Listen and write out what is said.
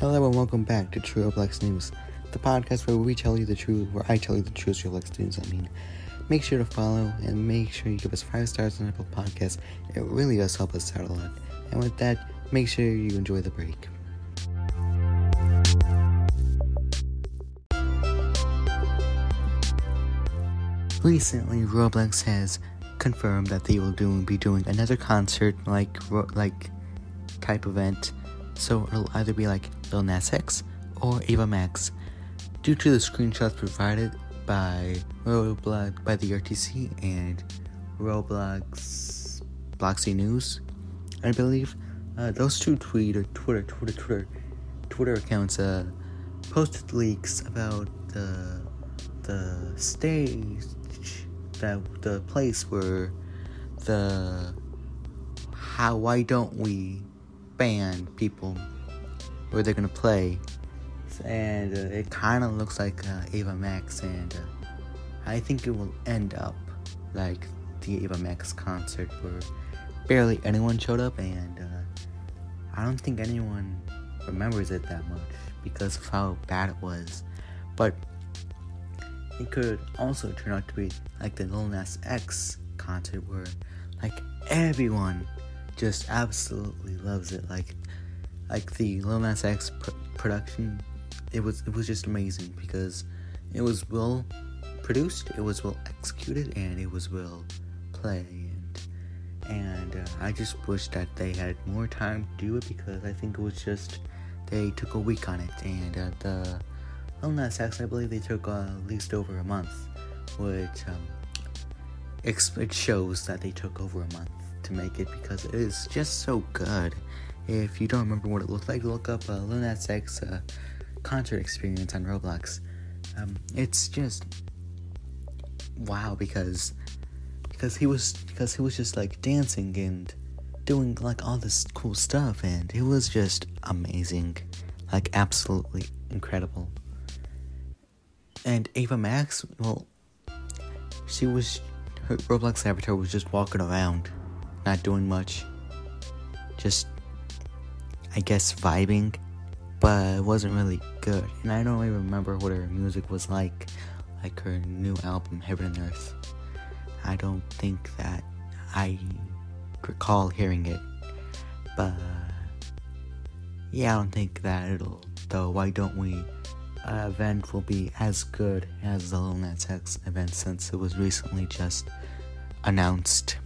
Hello and welcome back to True Roblox News, the podcast where we tell you the truth, where I tell you the truth Roblox News. I mean, make sure to follow and make sure you give us five stars on Apple Podcasts. It really does help us out a lot. And with that, make sure you enjoy the break. Recently, Roblox has confirmed that they will do be doing another concert like like type event. So it'll either be like Lil Nas X or Ava Max. Due to the screenshots provided by Roblox by the RTC and Roblox Bloxy News, I believe uh, those two tweet or Twitter Twitter Twitter Twitter accounts uh, posted leaks about the the stage that the place where the how why don't we ban people where they're gonna play. And uh, it kind of looks like uh, Ava Max and uh, I think it will end up like the Ava Max concert where barely anyone showed up and uh, I don't think anyone remembers it that much because of how bad it was. But it could also turn out to be like the Lil Nas X concert where like everyone just absolutely loves it. Like like the Lil Nas X pr- production, it was it was just amazing because it was well produced, it was well executed, and it was well played. And uh, I just wish that they had more time to do it because I think it was just they took a week on it, and uh, the Lil Nas X, I believe they took uh, at least over a month, which um, it shows that they took over a month to make it because it is just so good. If you don't remember what it looked like, look up uh, Lil Nas X uh, concert experience on Roblox. Um, it's just wow because because he was because he was just like dancing and doing like all this cool stuff and it was just amazing like absolutely incredible and Ava Max, well, she was her Roblox avatar was just walking around, not doing much, just I guess vibing, but it wasn't really good. And I don't even remember what her music was like, like her new album Heaven and Earth. I don't think that I recall hearing it, but yeah, I don't think that it'll. Though, why don't we? uh, event will be as good as the Lil Nas X event since it was recently just announced.